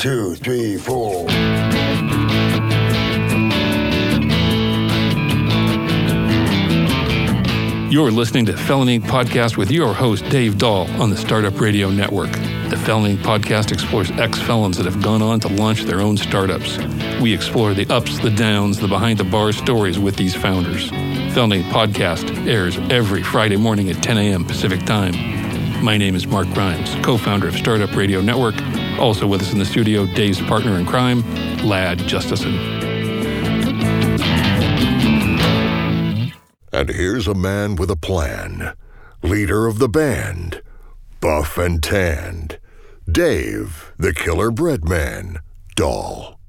two, three, four. You're listening to Felony Podcast with your host, Dave Dahl, on the Startup Radio Network. The Felony Podcast explores ex felons that have gone on to launch their own startups. We explore the ups, the downs, the behind the bar stories with these founders. Felony Podcast airs every Friday morning at 10 a.m. Pacific Time. My name is Mark Grimes, co founder of Startup Radio Network. Also with us in the studio, Dave's partner in crime, Ladd Justesen. And here's a man with a plan. Leader of the band. Buff and tanned. Dave, the killer bread man. Dahl.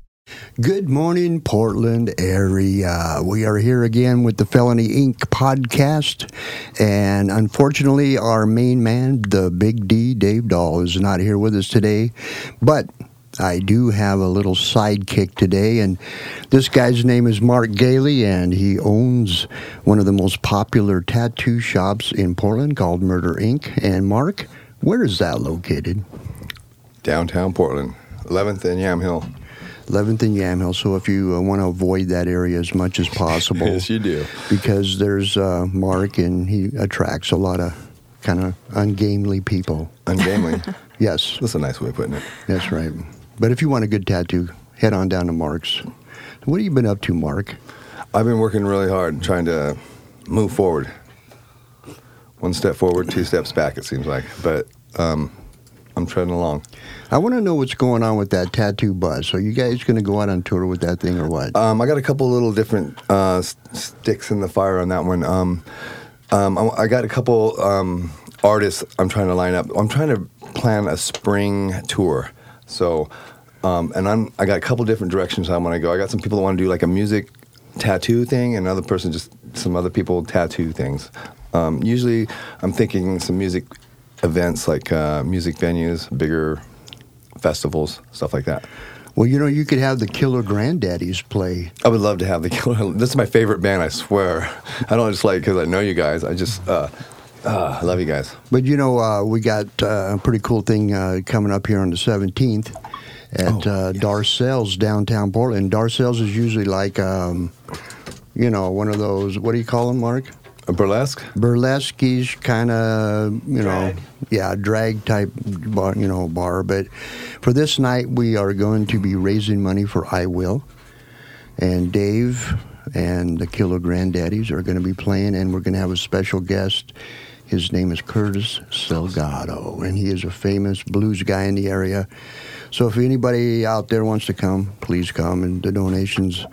Good morning, Portland area. We are here again with the Felony Inc. podcast. And unfortunately, our main man, the Big D, Dave Dahl, is not here with us today. But I do have a little sidekick today, and this guy's name is Mark Gailey, and he owns one of the most popular tattoo shops in Portland called Murder Inc. And Mark, where is that located? Downtown Portland, 11th and Yamhill. 11th and Yamhill. So if you uh, want to avoid that area as much as possible, Yes, you do. because there's uh, Mark, and he attracts a lot of kind of ungainly people. Ungamely. Yes, That's a nice way of putting it. that's right. But if you want a good tattoo, head on down to Mark's. What have you been up to, Mark? I've been working really hard trying to move forward. One step forward, two steps back, it seems like. But um, I'm treading along. I want to know what's going on with that tattoo buzz. Are you guys going to go out on tour with that thing or what? Um, I got a couple little different uh, sticks in the fire on that one. Um, um, I, I got a couple um, artists I'm trying to line up. I'm trying to plan a spring tour. So, um, and I'm I got a couple different directions I want to go. I got some people that want to do like a music tattoo thing, and another person just some other people tattoo things. Um, usually, I'm thinking some music events like uh, music venues, bigger festivals, stuff like that. well, you know, you could have the Killer Granddaddies play. I would love to have the Killer. This is my favorite band. I swear. I don't just like because I know you guys. I just uh, uh, I love you guys. But you know, uh, we got uh, a pretty cool thing uh, coming up here on the 17th at Oh, uh, Darcelle's downtown Portland. Darcelle's is usually like, um, you know, one of those. What do you call them, Mark? A burlesque. burlesque kind of you know yeah drag type bar you know bar. But for this night we are going to be raising money for i will. And dave and the killer granddaddies are going to be playing and we're going to have a special guest. His name is curtis salgado and he is a famous blues guy in the area. So if anybody out there wants to come please come. And the donations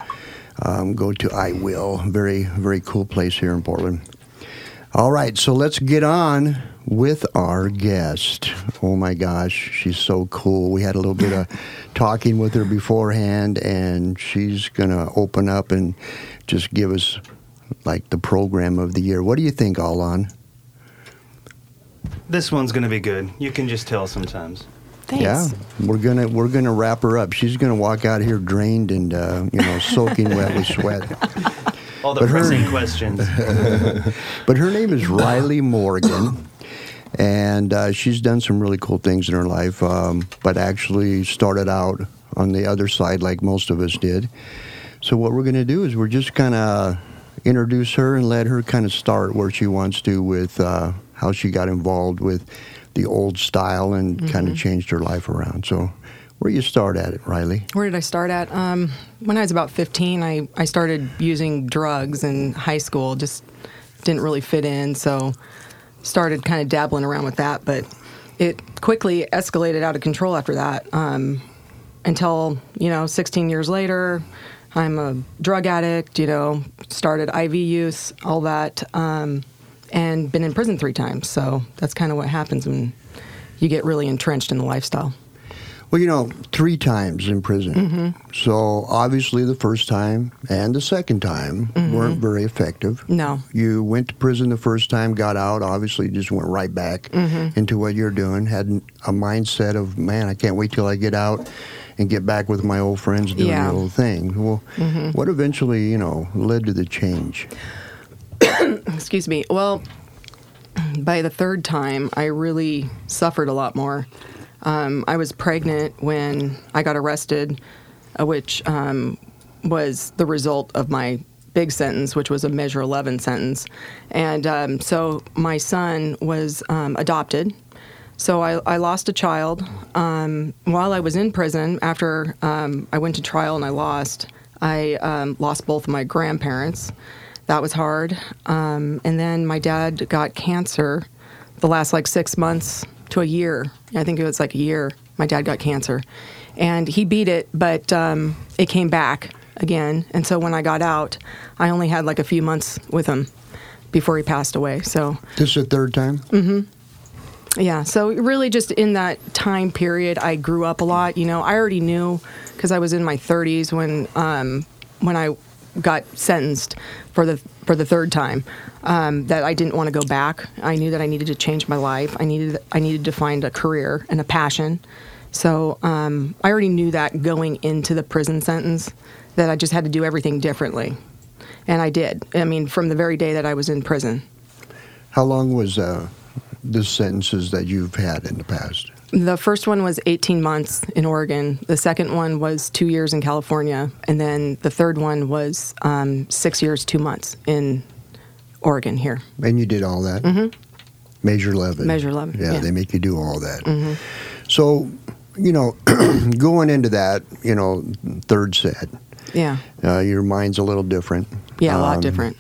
um, go to I Will. Very, very cool place here in Portland. All right, so let's get on with our guest. Oh my gosh, she's so cool. We had a little bit of talking with her beforehand, and she's going to open up and just give us like the program of the year. What do you think, Allon? This one's gonna be good. You can just tell sometimes. Thanks. Yeah, we're gonna we're gonna wrap her up. She's gonna walk out here drained and uh, you know soaking wet with sweat. All the But her- pressing questions. But her name is Ryley Morgan, and uh, she's done some really cool things in her life. Um, but actually started out on the other side, like most of us did. So what we're going to do is we're just going to introduce her and let her kind of start where she wants to with uh, how she got involved with the old style and kind of changed her life around. So where you start at it, Ryley? Where did I start at? Um, when I was about 15, I, I started using drugs in high school. Just didn't really fit in, so started kind of dabbling around with that. But it quickly escalated out of control after that. Um, until you know, 16 years later, I'm a drug addict. You know, started IV use, all that, um, and been in prison three times. So that's kind of what happens when you get really entrenched in the lifestyle. Well, you know, three times in prison. Mm-hmm. So obviously, the first time and the second time mm-hmm. weren't very effective. No. You went to prison the first time, got out, obviously just went right back mm-hmm. into what you're doing. Had a mindset of, man, I can't wait till I get out and get back with my old friends doing Yeah. the old thing. Well, what eventually, you know, led to the change? Excuse me. Well, by the third time, I really suffered a lot more. Um, I was pregnant when I got arrested, uh, which um, was the result of my big sentence, which was a Measure 11 sentence. And um, so my son was um, adopted. So I, I lost a child um, while I was in prison. After um, I went to trial and I lost, I lost both of my grandparents. That was hard. Um, and then my dad got cancer the last like six months to a year. I think it was like a year. My dad got cancer. And he beat it, but um, it came back again. And so when I got out, I only had like a few months with him before he passed away. So This is the third time. Mm-hmm. Yeah, so really just in that time period, I grew up a lot. You know, I already knew because I was in my 30s when um, when I got sentenced for the for the third time um, that I didn't want to go back. I knew that I needed to change my life. I needed I needed to find a career and a passion. So um, I already knew that going into the prison sentence that I just had to do everything differently, and I did. I mean, from the very day that I was in prison. How long was uh, the sentences that you've had in the past? The first one was 18 months in Oregon. The second one was two years in California. And then the third one was um, six years, two months in Oregon here. And you did all that. Mm-hmm. Measure 11. Measure 11, Yeah, yeah. they make you do all that. So, you know, going into that, you know, third set, Yeah. uh, your mind's a little different. Yeah, a lot Um, different.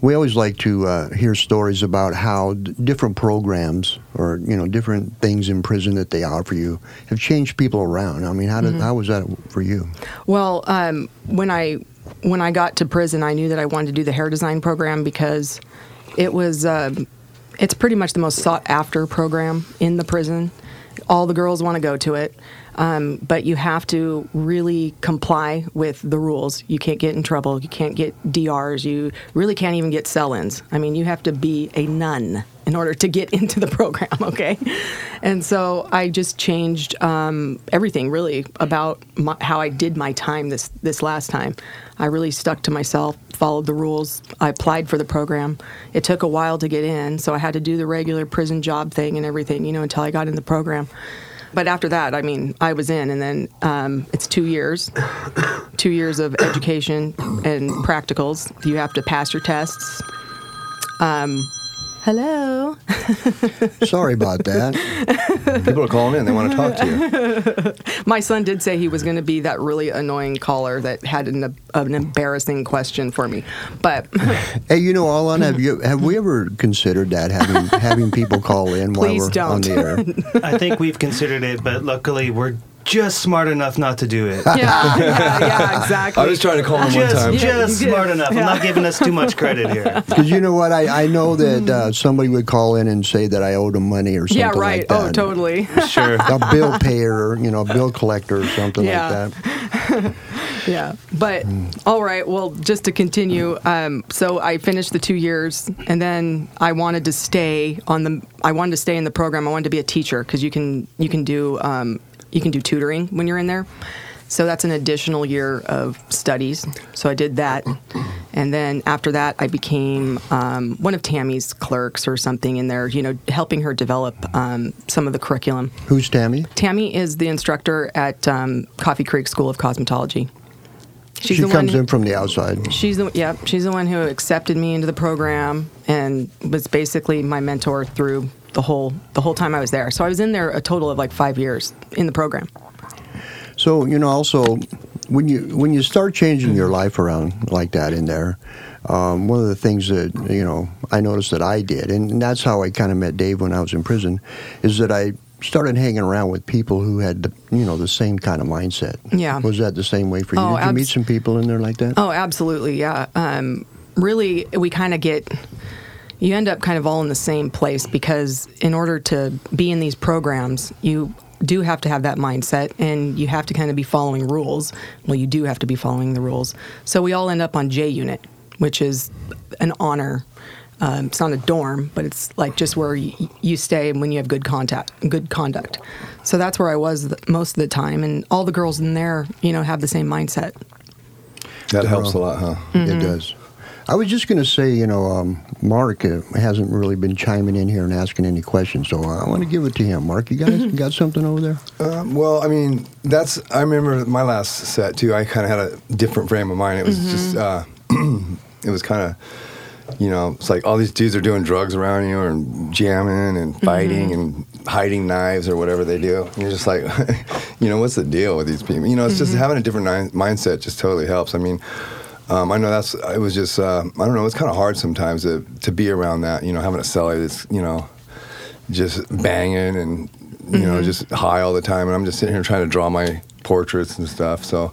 We always like to uh, hear stories about how d- different programs or you know different things in prison that they offer you have changed people around. I mean, how Mm-hmm. did how was that for you? Well, um, when I when I got to prison, I knew that I wanted to do the hair design program because it was um, it's pretty much the most sought after program in the prison. All the girls want to go to it, um, but you have to really comply with the rules. You can't get in trouble. You can't get DRs. You really can't even get sell-ins. I mean, you have to be a nun in order to get into the program. Okay, and so I just changed um, everything really about my, how I did my time this this last time. I really stuck to myself, followed the rules. I applied for the program. It took a while to get in, so I had to do the regular prison job thing and everything, you know, until I got in the program. But after that, I mean, I was in, and then um, it's two years, two years of education and practicals. You have to pass your tests. Um, hello. Sorry about that. People are calling in. They want to talk to you. My son did say he was going to be that really annoying caller that had an, an embarrassing question for me. But hey, you know, Allon, have you have we ever considered that having having people call in while Please we're on don't. the air? I think we've considered it, but luckily we're just smart enough not to do it. yeah, yeah, yeah, exactly. I was trying to call him one time. just you did. smart enough. I'm not giving us too much credit here. Because you know what, I, I know that uh, somebody would call in and say that I owed them money or something yeah, right. like that. oh, totally. Sure. A bill payer, you know, a bill collector or something Yeah. like that. Yeah, but all right. Well, just to continue, um, so I finished the two years, and then I wanted to stay on the. I wanted to stay in the program. I wanted to be a teacher because you can you can do um, you can do tutoring when you're in there. So that's an additional year of studies. So I did that, and then after that, I became um, one of Tammy's clerks or something in there. You know, helping her develop um, some of the curriculum. Who's Tammy? Tammy is the instructor at um, Coffee Creek School of Cosmetology. She's she comes in from the outside. She's the yep. She's the one who accepted me into the program and was basically my mentor through the whole the whole time I was there. So I was in there a total of like five years in the program. So you know, also when you when you start changing your life around like that in there, um, one of the things that you know I noticed that I did, and that's how I kind of met Dave when I was in prison, is that I started hanging around with people who had the, you know the same kind of mindset. Yeah. Was that the same way for you? Oh, Did you meet some people in there like that? Oh, absolutely, yeah. Um, really, we kind of get you end up kind of all in the same place because in order to be in these programs, you do have to have that mindset and you have to kind of be following rules. Well, you do have to be following the rules. So we all end up on J unit, which is an honor. Um, it's not a dorm, but it's like just where you, you stay when you have good contact, good conduct. So that's where I was the, most of the time, and all the girls in there, you know, have the same mindset. That helps a lot, huh? Mm-hmm. It does. I was just going to say, you know, um, Mark uh, hasn't really been chiming in here and asking any questions, so I want to give it to him. Mark, you guys got something over there? Um, well, I mean, that's. I remember my last set too. I kind of had a different frame of mind. It was just. Uh, it was kind of, you know, it's like all these dudes are doing drugs around you and jamming and fighting and hiding knives or whatever they do. And you're just like, you know, what's the deal with these people? You know, it's just having a different ni- mindset just totally helps. I mean. Um, I know that's. It was just. Uh, I don't know. It's kind of hard sometimes to to be around that. You know, having a cellar that's you know, just banging and you know just high all the time, and I'm just sitting here trying to draw my portraits and stuff. So.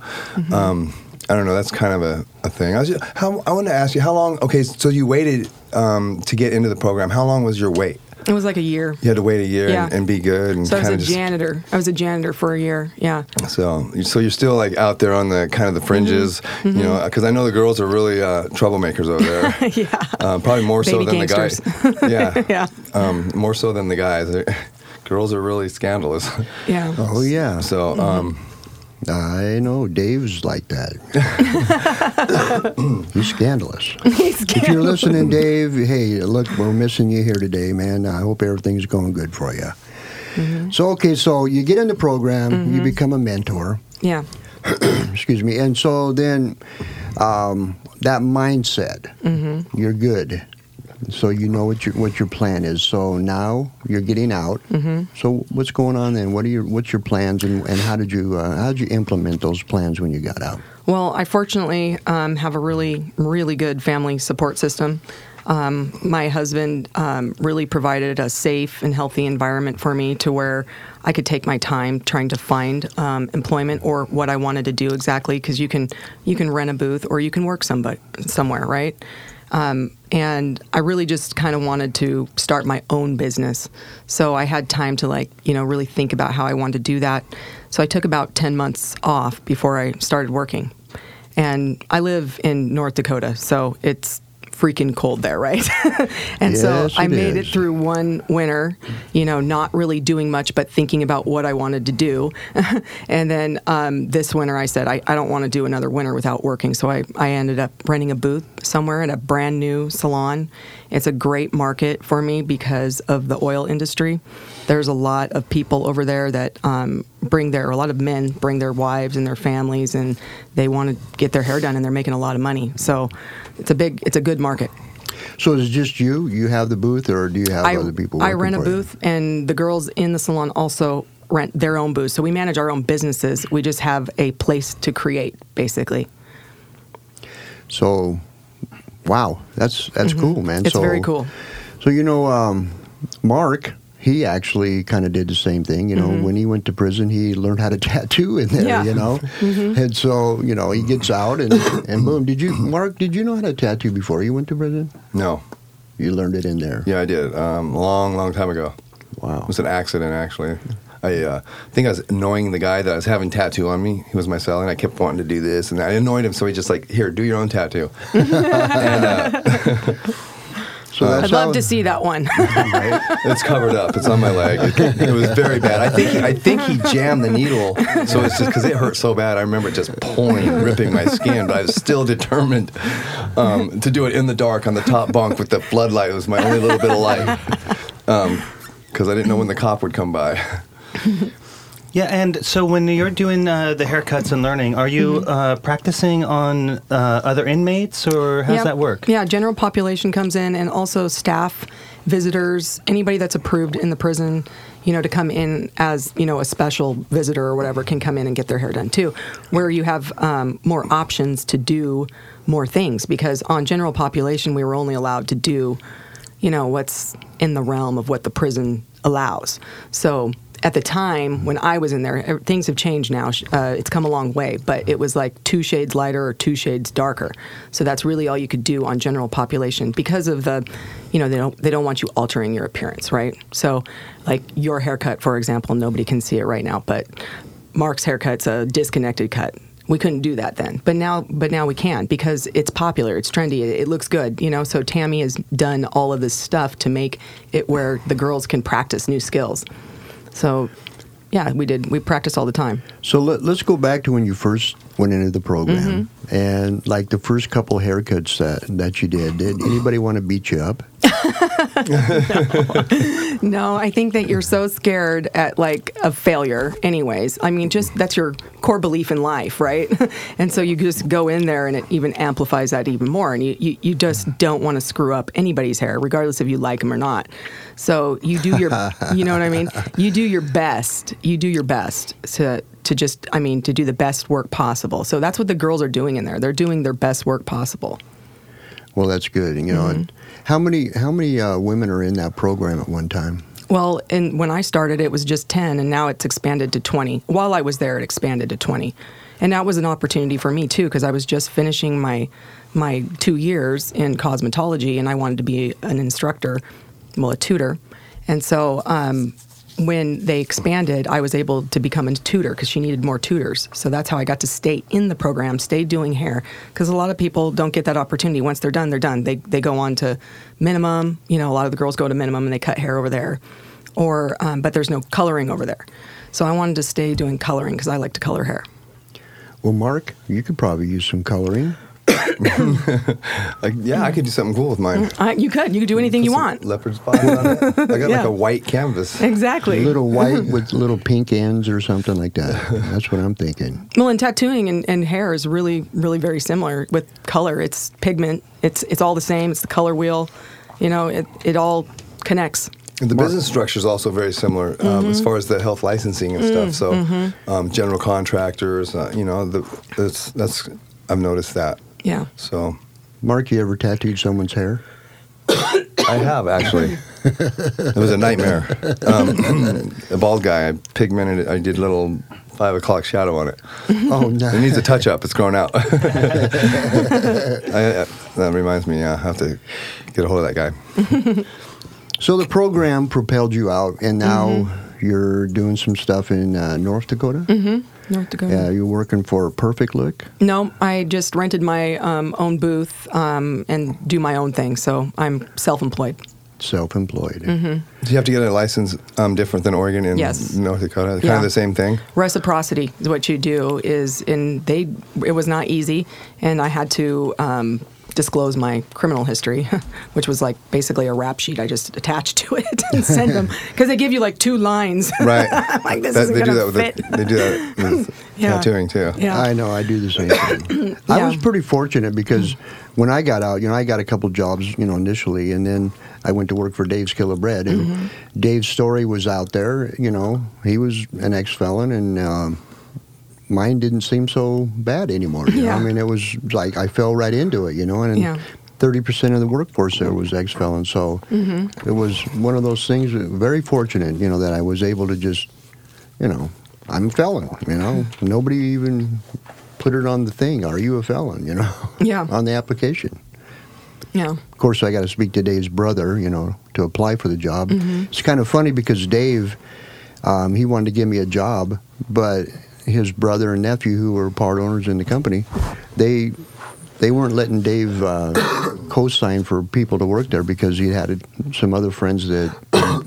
Um, I don't know. That's kind of a, a thing. I was just, how I want to ask you how long. Okay, so you waited um, to get into the program. How long was your wait? It was like a year. You had to wait a year Yeah. and, and be good and So I was a just. janitor. I was a janitor for a year. Yeah. So, so you're still like out there on the kind of the fringes, Mm-hmm. you know, because I know the girls are really uh, troublemakers over there. yeah. Uh, probably more so Baby than gangsters. the guys. yeah, Yeah. Um, more so than the guys. Girls are really scandalous. Yeah. Oh yeah, So, Mm-hmm. I know Dave's like that. He's scandalous. He's If you're listening, Dave, hey, look, we're missing you here today, man. I hope everything's going good for you. Mm-hmm. So okay, so you get in the program, you become a mentor. Yeah. excuse me. And so then um, that mindset, Mm-hmm. you're good. So you know what your what your plan is. So now you're getting out. Mm-hmm. So what's going on then? What are your what's your plans and, and how did you uh, how did you implement those plans when you got out? Well, I fortunately um, have a really, really good family support system. Um, my husband um, really provided a safe and healthy environment for me to where I could take my time trying to find um, employment or what I wanted to do exactly. Because you can you can rent a booth or you can work somebody somewhere, right? Um, and I really just kind of wanted to start my own business. So I had time to like, you know, really think about how I wanted to do that. So I took about 10 months off before I started working. And I live in North Dakota, so it's freaking cold there, right? and so I made it through one winter, you know, not really doing much, but thinking about what I wanted to do. and then um, this winter, I said, I, I don't want to do another winter without working. So I, I ended up renting a booth somewhere at a brand new salon. It's a great market for me because of the oil industry. There's a lot of people over there that um, bring their, a lot of men bring their wives and their families, and they want to get their hair done, and they're making a lot of money. So it's a big, it's a good market. So is it just you? You have the booth, or do you have I, other people? I rent a for you? booth, and the girls in the salon also rent their own booth. So we manage our own businesses. We just have a place to create, basically. So, wow, that's that's cool, man. Mm-hmm. It's so, very cool. So you know, um, Mark, he actually kind of did the same thing. You know, when he went to prison, he learned how to tattoo in there. Mm-hmm. Yeah. You know, and so you know he gets out and and boom. Did you, Mark? Did you know how to tattoo before you went to prison? no, You learned it in there. yeah, I did. Um, a long, long time ago. Wow. It was an accident, actually. I uh, think I was annoying the guy that I was having tattoo on me. He was my cell, and I kept wanting to do this, and I annoyed him. So he just like, here, do your own tattoo. and uh, So I'd love to see that one. it's covered up. It's on my leg. It, it was very bad. I think I think he jammed the needle, so it's just because it hurt so bad. I remember it just pulling and ripping my skin, but I was still determined um, to do it in the dark on the top bunk with the floodlight. It was my only little bit of light because I didn't know when the cop would come by. Yeah, and so when you're doing uh, the haircuts and learning, are you uh, practicing on uh, other inmates, or how does that work? Yeah, general population comes in, and also staff, visitors, anybody that's approved in the prison, you know, to come in as you know a special visitor or whatever can come in and get their hair done too. Where you have um, more options to do more things because on general population we were only allowed to do, you know, what's in the realm of what the prison allows. So at the time when I was in there, things have changed now. Uh, it's come a long way, but it was like two shades lighter or two shades darker. So that's really all you could do on general population because of the, you know, they don't they don't want you altering your appearance, right? So, like your haircut, for example, nobody can see it right now, but Mark's haircut's a disconnected cut. We couldn't do that then, but now, but now we can because it's popular, it's trendy, it, it looks good, you know. So Tammy has done all of this stuff to make it where the girls can practice new skills. So yeah, we did. We practiced all the time. So let, let's go back to when you first went into the program Mm-hmm. and like the first couple haircuts that, that you did. Did anybody want to beat you up? No, I think that you're so scared at like of failure anyways. I mean, just that's your core belief in life, right? and so you just go in there and it even amplifies that even more. And you, you, you just don't want to screw up anybody's hair, regardless if you like them or not. So you do your, you know what I mean? You do your best. You do your best to, to just, I mean, to do the best work possible. So that's what the girls are doing in there. They're doing their best work possible. Well, that's good. You know, and how many how many uh, women are in that program at one time? Well, and when I started, it was just 10, and now it's expanded to 20. While I was there, it expanded to 20. And that was an opportunity for me, too, because I was just finishing my, my two years in cosmetology, and I wanted to be an instructor, well, a tutor. And so um, when they expanded, I was able to become a tutor because she needed more tutors. So that's how I got to stay in the program, stay doing hair. Because a lot of people don't get that opportunity. Once they're done, they're done. They, they go on to minimum. You know, a lot of the girls go to minimum and they cut hair over there. Or, um, but there's no coloring over there. So I wanted to stay doing coloring because I like to color hair. Well, Mark, you could probably use some coloring. Like, yeah, I could do something cool with mine. I, you could. You could do anything you Put some want. Leopard spots on it. I got Yeah. like a white canvas. Exactly. Little white with little pink ends or something like that. That's what I'm thinking. Well, and tattooing and, and hair is really, really very similar with color. It's pigment. It's it's all the same. It's the color wheel. You know, it, it all connects. The business structure is also very similar um, as far as the health licensing and stuff. So, um, general contractors, uh, you know, the, that's that's I've noticed that. Yeah. So, Mark, you ever tattooed someone's hair? I have actually. it was a nightmare. Um, a bald guy, I pigmented it. I did a little five o'clock shadow on it. Oh no. It needs a touch up. It's grown out. I, uh, that reminds me. Yeah, I have to get a hold of that guy. So the program propelled you out, and now Mm-hmm. you're doing some stuff in uh, North Dakota. North Dakota. Yeah, you're working for Perfect Look. No, I just rented my um, own booth um, and do my own thing. So I'm self-employed. Self-employed. Mm-hmm. Do you have to get a license um, different than Oregon and Yes. North Dakota? Kind Yeah. of the same thing. Reciprocity is what you do. Is in they. It was not easy, and I had to. Disclose my criminal history which was like basically a rap sheet i just attached to it and send them because they give you like two lines Right. I'm like this That- isn't they do gonna that with fit the, they do that with Yeah. tattooing too. yeah I know. I do the same thing. I was pretty fortunate because when I got out, you know, I got a couple jobs, you know, initially, and then I went to work for Dave's Killer Bread, and Mm-hmm. Dave's story was out there. You know, he was an ex-felon, and um, mine didn't seem so bad anymore. You know? Yeah. I mean, it was like I fell right into it. You know, and. Yeah. Thirty percent of the workforce there was ex-felons, so Mm-hmm. it was one of those things. Very fortunate, you know, that I was able to just, you know, I'm a felon. You know, nobody even put it on the thing. Are you a felon? You know, Yeah. on the application. yeah Of course, I got to speak to Dave's brother, you know, to apply for the job. Mm-hmm. It's kind of funny because Dave, um, he wanted to give me a job, but his brother and nephew, who were part owners in the company, they they weren't letting Dave uh, co-sign for people to work there because he had some other friends that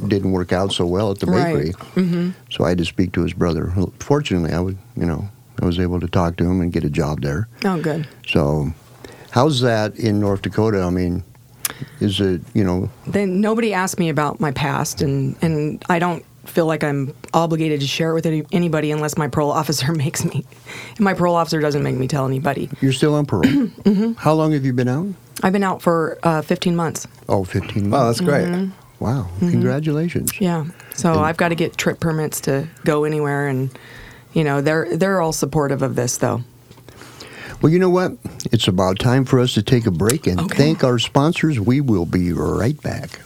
didn't work out so well at the bakery. Right. bakery. So I had to speak to his brother. Fortunately, I was, you know, I was able to talk to him and get a job there. oh good So, how's that in North Dakota? I mean, is it you know? then nobody asked me about my past and and I don't feel like I'm obligated to share it with any, anybody unless my parole officer makes me. And my parole officer doesn't make me tell anybody. You're still on parole. Mm-hmm. How long have you been out? I've been out for uh, 15 months. Oh, 15 Wow, months. that's great. Mm-hmm. Wow, congratulations. Yeah. So I've got to get trip permits to go anywhere and you know, they're they're all supportive of this though. Well, you know what? It's about time for us to take a break and Okay. thank our sponsors. We will be right back.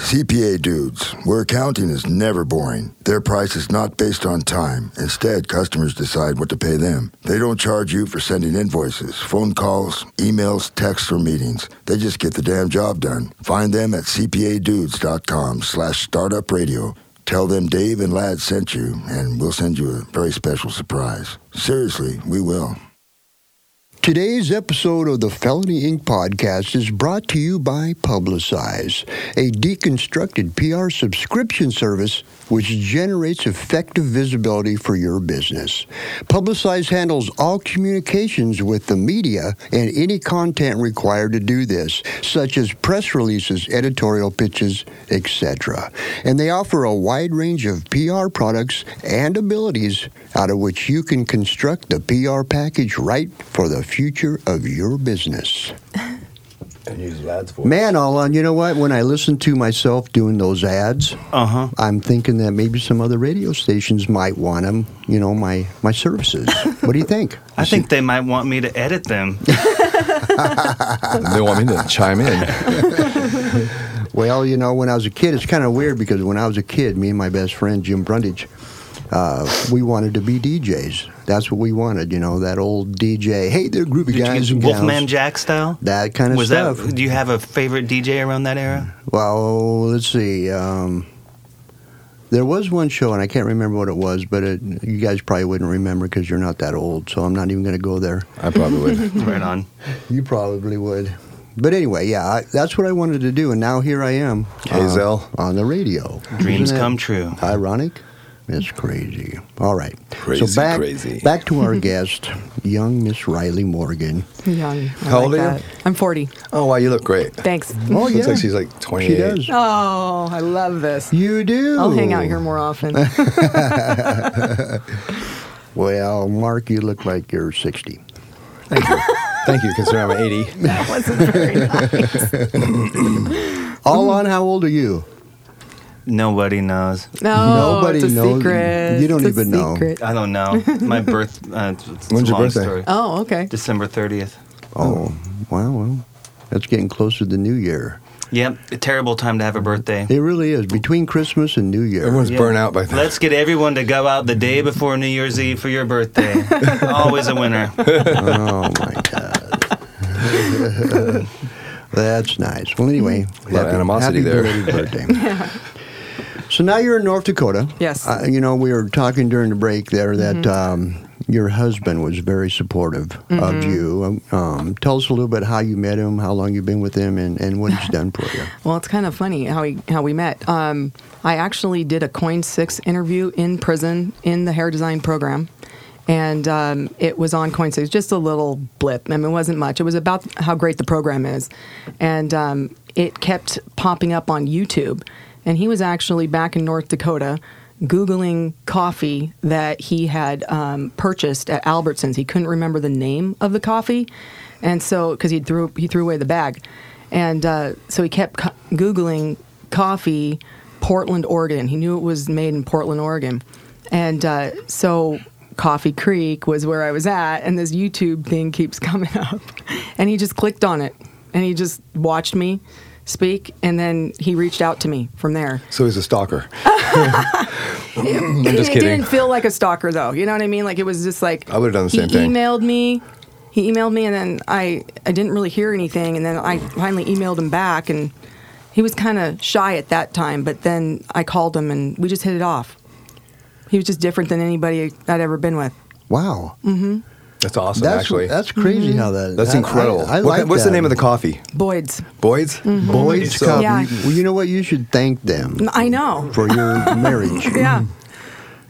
CPA dudes, where accounting is never boring. Their price is not based on time. Instead, customers decide what to pay them. They don't charge you for sending invoices, phone calls, emails, texts, or meetings. They just get the damn job done. Find them at cpadudes.com slash startup radio. Tell them Dave and Ladd sent you, and we'll send you a very special surprise. Seriously, we will. Today's episode of the Felony Inc. podcast is brought to you by Publicize, a deconstructed PR subscription service which generates effective visibility for your business. Publicize handles all communications with the media and any content required to do this, such as press releases, editorial pitches, etc. And they offer a wide range of PR products and abilities out of which you can construct the PR package right for the future of your business. And use Ladd's voice. Man, Allon, you know what? When I listen to myself doing those ads, Uh huh. I'm thinking that maybe some other radio stations might want them, you know, my, my services. what do you think? I think they might want me to edit them. they want me to chime in. Well, you know, when I was a kid, it's kind of weird because when I was a kid, me and my best friend Jim Brundage, uh, we wanted to be DJs. That's what we wanted, you know, that old DJ. Hey, there, groupie Did you guys get and Wolfman gals. Jack style? That kind of Was stuff. that? Do you have a favorite DJ around that era? Well, let's see. Um, there was one show, and I can't remember what it was, but it, you guys probably wouldn't remember because you're not that old. So I'm not even going to go there. I probably would. right on. You probably would. But anyway, yeah, I, that's what I wanted to do, and now here I am, uh, Hazel. on the radio. Dreams come true. Ironic. It's crazy. All right. Crazy, so back, crazy. Back to our guest, young Miss Ryley Morgan. Young. I How old like are you? that. I'm 40. Oh, wow, you look great. Thanks. Oh Looks yeah, like she's like 28. she does. Oh, I love this. You do. I'll hang out here more often. Well, Mark, you look like you're 60. Thank you. Thank you, considering I'm 80. that wasn't very nice. Allon. How old are you? Nobody knows. No, Nobody it's a knows. secret. You don't It's a even know. secret. I don't know. My birth. Uh, it's, it's When's a your long birthday? Story. Oh, okay. December 30th. Oh, wow. Well, that's getting close to the New Year. Yep. A terrible time to have a birthday. It really is between Christmas and New Year. Everyone's Yeah. burnt out by then. Let's get everyone to go out the day before New Year's Eve for your birthday. Always a winner. oh my God. That's nice. Well, anyway, A lot of animosity happy there. belated birthday. So now you're in North Dakota. Yes. Uh, you know, we were talking during the break there that Mm-hmm. um, your husband was very supportive of you. Um, um, tell us a little bit how you met him, how long you've been with him, and, and what he's done for you. Well, it's kind of funny how we how we met. Um, I actually did a KOIN Six interview in prison in the hair design program, and um, it was on KOIN Six, just a little blip. I mean, it wasn't much. It was about how great the program is, and um, it kept popping up on YouTube. And he was actually back in North Dakota. Googling coffee that he had um, purchased at Albertsons. He couldn't remember the name of the coffee, and so because he threw he threw away the bag, and uh, so he kept co- googling coffee, Portland, Oregon. He knew it was made in Portland, Oregon, and uh, so Coffee Creek was where I was at, and this YouTube thing keeps coming up, and he just clicked on it, and he just watched me speak, and then he reached out to me from there. So he's a stalker. I'm it, it didn't feel like a stalker though. You know what I mean? Like it was just like I would've done the he same thing. He emailed me. He emailed me, and then I I didn't really hear anything, and then I finally emailed him back, and he was kind of shy at that time. But then I called him, and we just hit it off. He was just different than anybody I'd ever been with. Wow. Mm-hmm. That's awesome, That's actually. that's crazy how that. Mm-hmm. That's I- incredible. I, I What like ki- what's the name of the coffee? Boyd's. Boyd's? Mm-hmm. Mm-hmm. Boyd's So- Coffee. Yeah. Well, you know what? You should thank them mm, I know. for your marriage. Yeah. Mm.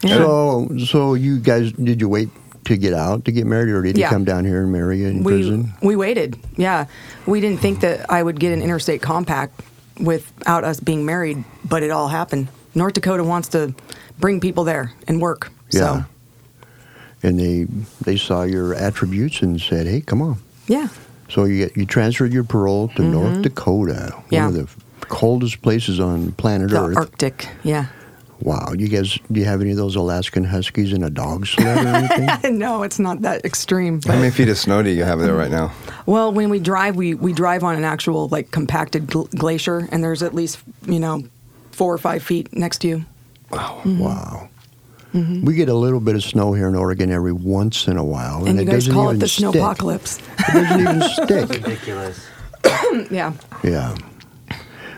Yeah. So, so you guys, did you wait to get out to get married, or did Yeah. he come down here and marry you in we prison? we waited. Yeah, we didn't think that I would get an interstate compact without us being married, but it all happened. North Dakota wants to bring people there and work. Yeah. So And they they saw your attributes and said, "Hey, come on." yeah, So you get, you transferred your parole to North Dakota, Mm-hmm. Yeah. one of the coldest places on planet the Earth. Arctic. Yeah. wow, you guys, do you have any of those Alaskan Huskies in a dog sled or anything? no, it's not that extreme. How many feet of snow do you have there right now? Well, when we drive, we, we drive on an actual like compacted gl- glacier, and there's at least you know four or five feet next to you. Wow. Wow. We get a little bit of snow here in Oregon every once in a while, and, And, it guys doesn't call even it the stick. snowpocalypse. It doesn't even stick. Ridiculous. yeah. Yeah.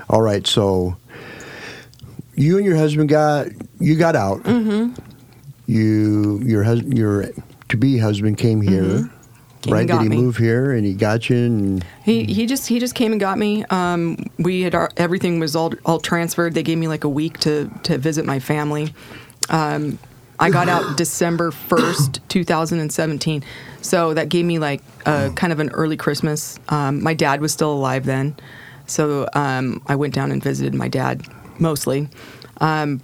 All right. So you and your husband got you got out. Mm-hmm. You your husband your to be husband came here. Mm-hmm. Came right? and Did he me. move here and he got you? And He he just he just came and got me. Um, we had our, everything was all all transferred. They gave me like a week to to visit my family. Um, I got out December first, two thousand and seventeen. So that gave me like a, kind of an early Christmas. Um, my dad was still alive then, so um, I went down and visited my dad mostly. Um,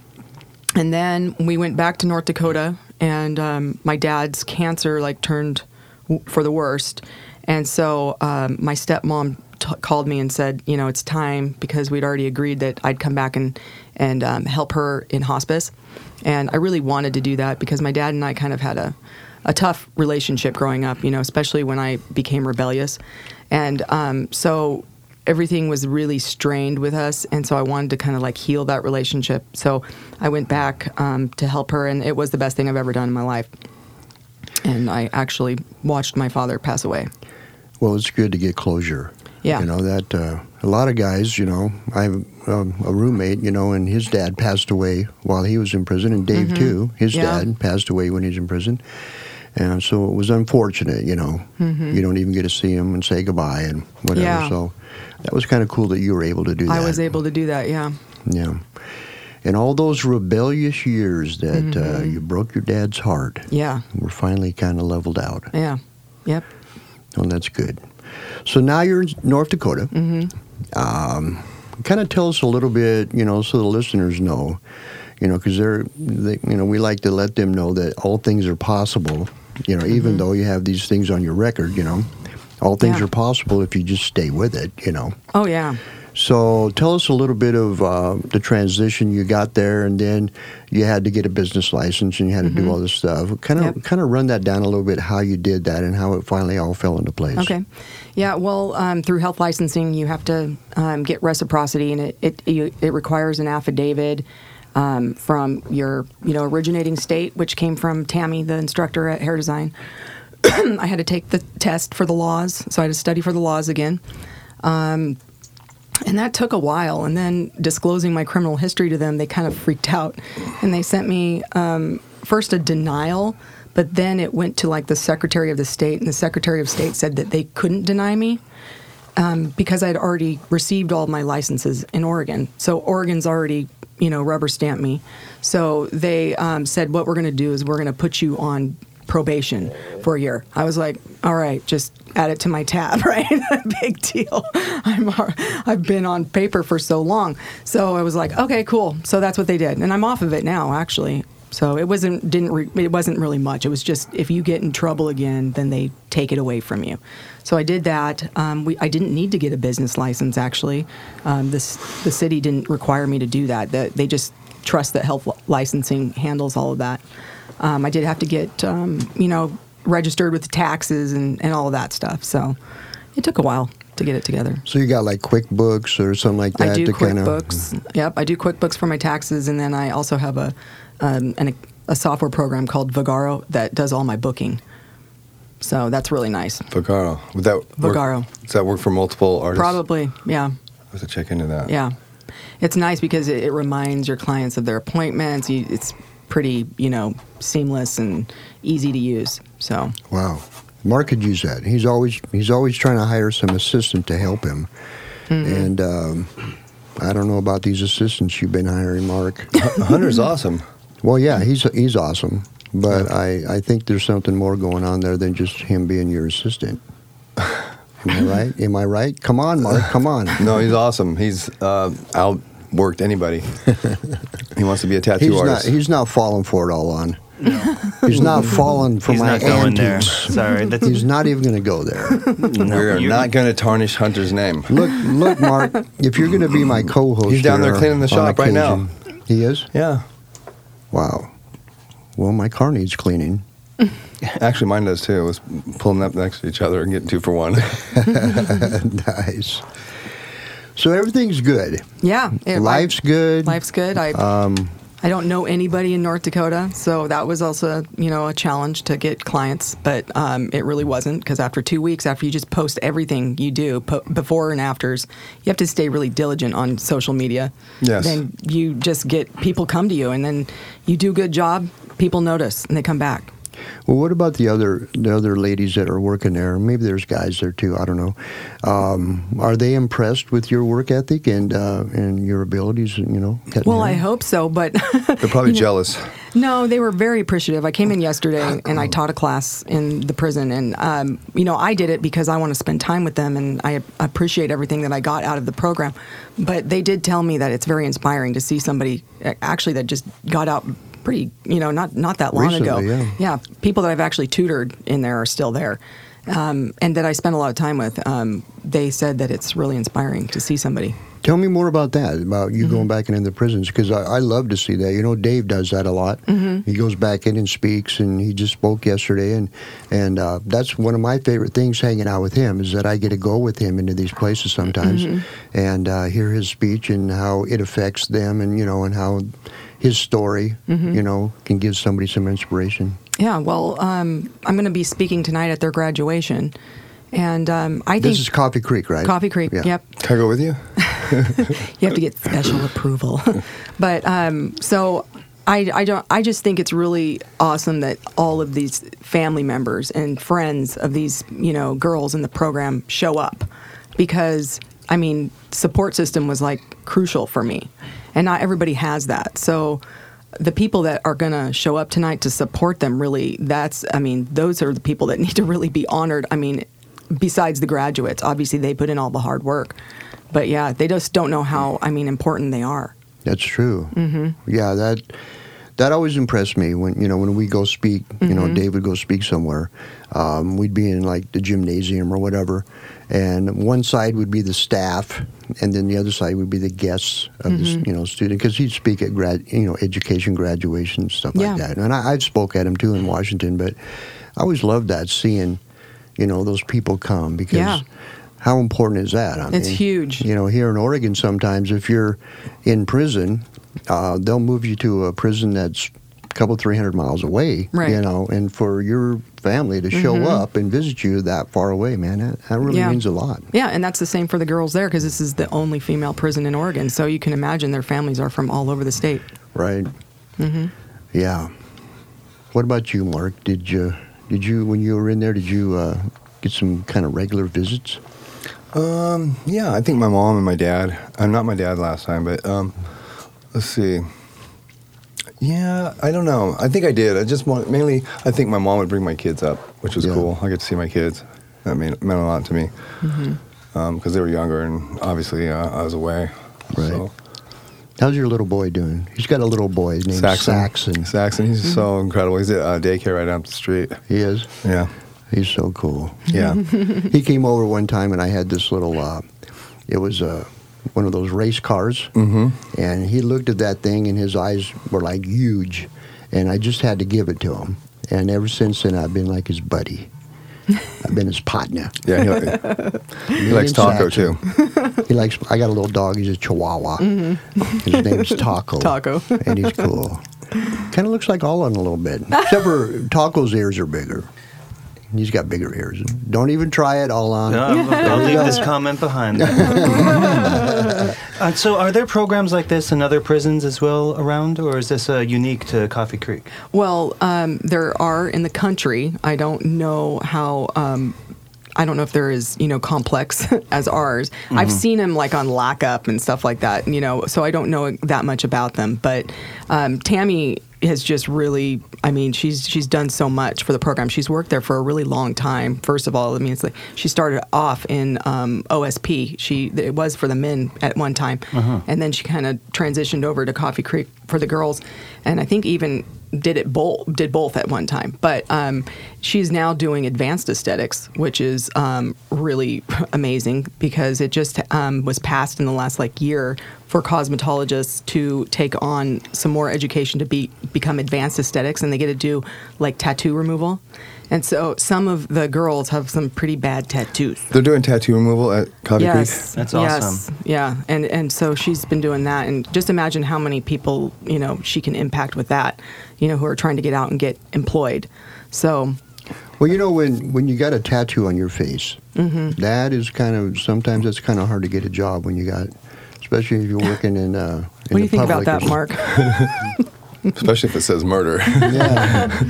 and then we went back to North Dakota, and um, my dad's cancer like turned w- for the worst, and so um, my stepmom t- called me and said, you know, it's time because we'd already agreed that I'd come back and and um, help her in hospice, and I really wanted to do that because my dad and I kind of had a a tough relationship growing up, you know, especially when I became rebellious, and um, so everything was really strained with us. And so i wanted to kind of like heal that relationship. So i went back um, to help her and it was the best thing i've ever done in my life. And i actually watched my father pass away. Well, it's good to get closure. Yeah. You know that uh, a lot of guys. You know, I have um, a roommate. You know, and his dad passed away while he was in prison, and Dave too. His Mm-hmm. Yeah. dad passed away when he was in prison. And so it was unfortunate, you know. You don't even get to see him and say goodbye and whatever. Mm-hmm. Yeah. So that was kind of cool that you were able to do that. i was able to do that yeah Yeah. And all those rebellious years that uh, Mm-hmm. you broke your dad's heart yeah were finally kind of leveled out. yeah yep Oh, that's good. So now you're in North Dakota. Mm-hmm. Um, kind of tell us a little bit, you know, so the listeners know, you know, because they're, they, you know, we like to let them know that all things are possible. You know, even though you have these things on your record, you know, all things Mm-hmm. Yeah. are possible if you just stay with it. You know. oh yeah So tell us a little bit of uh, the transition you got there, and then you had to get a business license, and you had to do all this stuff. Kind of, Mm-hmm. Yep. kind of run that down a little bit, how you did that, and how it finally all fell into place. Okay. Yeah, well, um, through health licensing, you have to um, get reciprocity, and it it, you, it requires an affidavit um, from your you know originating state, which came from Tammy, the instructor at Hair Design. I had to take the test for the laws, so I had to study for the laws again. Um, and that took a while. And then disclosing my criminal history to them, they kind of freaked out. And they sent me um, first a denial, but then it went to like the Secretary of the State, and the Secretary of State said that they couldn't deny me um, because I'd already received all my licenses in Oregon. So Oregon's already, you know, rubber stamped me. So they um, said, what we're going to do is we're going to put you on probation for a year. I was like, all right, just add it to my tab, right? Big deal. I'm I've been on paper for so long. So I was like, okay, cool. So that's what they did. And I'm off of it now, actually. So it wasn't didn't re, it wasn't really much. It was just if you get in trouble again, then they take it away from you. So I did that. Um, we, I didn't need to get a business license actually. Um, this the city didn't require me to do that. That they just trust that health licensing handles all of that. Um, I did have to get um, you know registered with the taxes and, and all of that stuff. So it took a while to get it together. So you got like QuickBooks or something like that I do to kind of. QuickBooks. Yep, I do QuickBooks for my taxes, and then I also have a um, an, a software program called Vagaro that does all my booking. So that's really nice. Vagaro. Would that work- Vagaro. Does that work for multiple artists? Probably, yeah, I have to check into that. yeah. It's nice because it, it reminds your clients of their appointments. You, it's pretty, you know, seamless and easy to use. So Wow. Mark could use that. He's always he's always trying to hire some assistant to help him. Mm-hmm. And um, I don't know about these assistants you've been hiring, Mark. Hunter's awesome. well, yeah, he's he's awesome, but I, I think there's something more going on there than just him being your assistant. Am I right? Am I right? Come on, Mark. Come on. No, he's awesome. He's uh, outworked anybody. he wants to be a tattoo He's not. artist. He's not falling for it Allon. He's not falling for He's my not going there. antics. Sorry, that's He's not even going to go there. We're you're- not going to tarnish Hunter's name. Look, look, Mark. If you're going to be my co-host, He's down there cleaning the on shop right now. He is. Yeah. Wow. Well, my car needs cleaning. Actually, mine does too. It was pulling up next to each other and getting two for one. nice. So everything's good. yeah, it, Life's good. life's good. I Um, I don't know anybody in North Dakota, so that was also you know a challenge to get clients. But um, it really wasn't because after two weeks, after you just post everything you do po- before and afters, you have to stay really diligent on social media. Yes. Then you just get people come to you, and then you do a good job. People notice and they come back. Well, what about the other the other ladies that are working there? Maybe there's guys there too. I don't know. Um, are they impressed with your work ethic and uh, and your abilities? You know. cutting Well, I hope so, but They're probably jealous. No, they were very appreciative. I came in yesterday and I taught a class in the prison, and um, you know I did it because I want to spend time with them, and I appreciate everything that I got out of the program. But they did tell me that it's very inspiring to see somebody actually that just got out pretty, you know, not not that long ago. Recently, yeah. people that I've actually tutored in there are still there. Um, and that I spent a lot of time with, um, they said that it's really inspiring to see somebody. Tell me more about that, about you Mm-hmm. going back into the prisons, because I, I love to see that. You know, Dave does that a lot. Mm-hmm. He goes back in and speaks, and he just spoke yesterday, and and uh, that's one of my favorite things hanging out with him is that I get to go with him into these places sometimes, Mm-hmm. and uh, hear his speech and how it affects them, and you know, and how his story, Mm-hmm. you know, can give somebody some inspiration. Yeah, well, um, I'm going to be speaking tonight at their graduation, and um, I think This is Coffee Creek, right? Coffee Creek. Yeah. Yep, Can I go with you? you have to get special approval. but um, so I, I don't. I just think it's really awesome that all of these family members and friends of these you know girls in the program show up, because I mean support system was like crucial for me, and not everybody has that. So. The people that are going to show up tonight to support them really, that's, I mean, those are the people that need to really be honored. I mean, besides the graduates, obviously they put in all the hard work. But yeah, they just don't know how, I mean, important they are. That's true. Mm-hmm. Yeah, that that always impressed me when you know when we go speak. You Mm-hmm. know, Dave would go speak somewhere. Um, we'd be in like the gymnasium or whatever, and one side would be the staff, and then the other side would be the guests of Mm-hmm. the you know student because he'd speak at grad you know education graduation stuff Yeah. like that. And I, I've spoke at him too in Washington, but I always loved that seeing you know those people come because. Yeah. How important is that? I It's huge. You know, here in Oregon, sometimes if you're in prison, uh, they'll move you to a prison that's a couple, three hundred miles away. Right. You know, and for your family to show up and visit you that far away, man, that, that really Yeah. means a lot. Yeah, and that's the same for the girls there because this is the only female prison in Oregon. So you can imagine their families are from all over the state. Right. Mm-hmm. Yeah. What about you, Mark? Did you, did you, when you were in there, did you uh, get some kind of regular visits? Um, yeah, I think my mom and my dad. I'm not my dad last time, but um, let's see. Yeah, I don't know. I think I did. I just want mainly. I think my mom would bring my kids up, which was Yeah. cool. I get to see my kids. That mean, meant a lot to me because they were younger and obviously uh, I was away. Right. So, How's your little boy doing? He's got a little boy named Saxon. Saxon. Saxon. He's so incredible. He's at uh, daycare right down the street. He is. Yeah. He's so cool. Yeah. he came over one time and I had this little uh, it was uh, one of those race cars mm-hmm. and he looked at that thing and his eyes were like huge and I just had to give it to him and ever since then I've been like his buddy I've been his partner Yeah. He, he likes taco too. he likes I got a little dog he's a chihuahua his name's Taco Taco. and he's cool kind of looks like Allon a little bit except for Taco's ears are bigger he's got bigger ears don't even try it Allon No, I'll, I'll leave this comment behind. uh, so, are there programs like this in other prisons as well around, or is this uh, unique to Coffee Creek? Well, um, there are in the country. I don't know how. Um, I don't know if they're as you know complex as ours. I've seen them like on lockup and stuff like that. You know, so I don't know that much about them. But um, Tammy has just really. I mean, she's she's done so much for the program. She's worked there for a really long time. First of all, I mean, it's like she started off in um, OSP. She it was for the men at one time, and then she kind of transitioned over to Coffee Creek for the girls, and I think even did it both did both at one time. But um, she's now doing advanced aesthetics which is um, really amazing because it just um, was passed in the last like year for cosmetologists to take on some more education to be become advanced aesthetics and they get to do like tattoo removal and so some of the girls have some pretty bad tattoos They're doing tattoo removal at Coffee yes, That's awesome. yes, awesome. Yeah, and and so she's been doing that, and just imagine how many people you know she can impact with that, you know, who are trying to get out and get employed. So Well, you know, when, when you got a tattoo on your face, Mm-hmm. that is kind of sometimes it's kind of hard to get a job when you got, especially if you're working in. Uh, in what do you the think about that. Mark? Especially if it says murder. Yeah,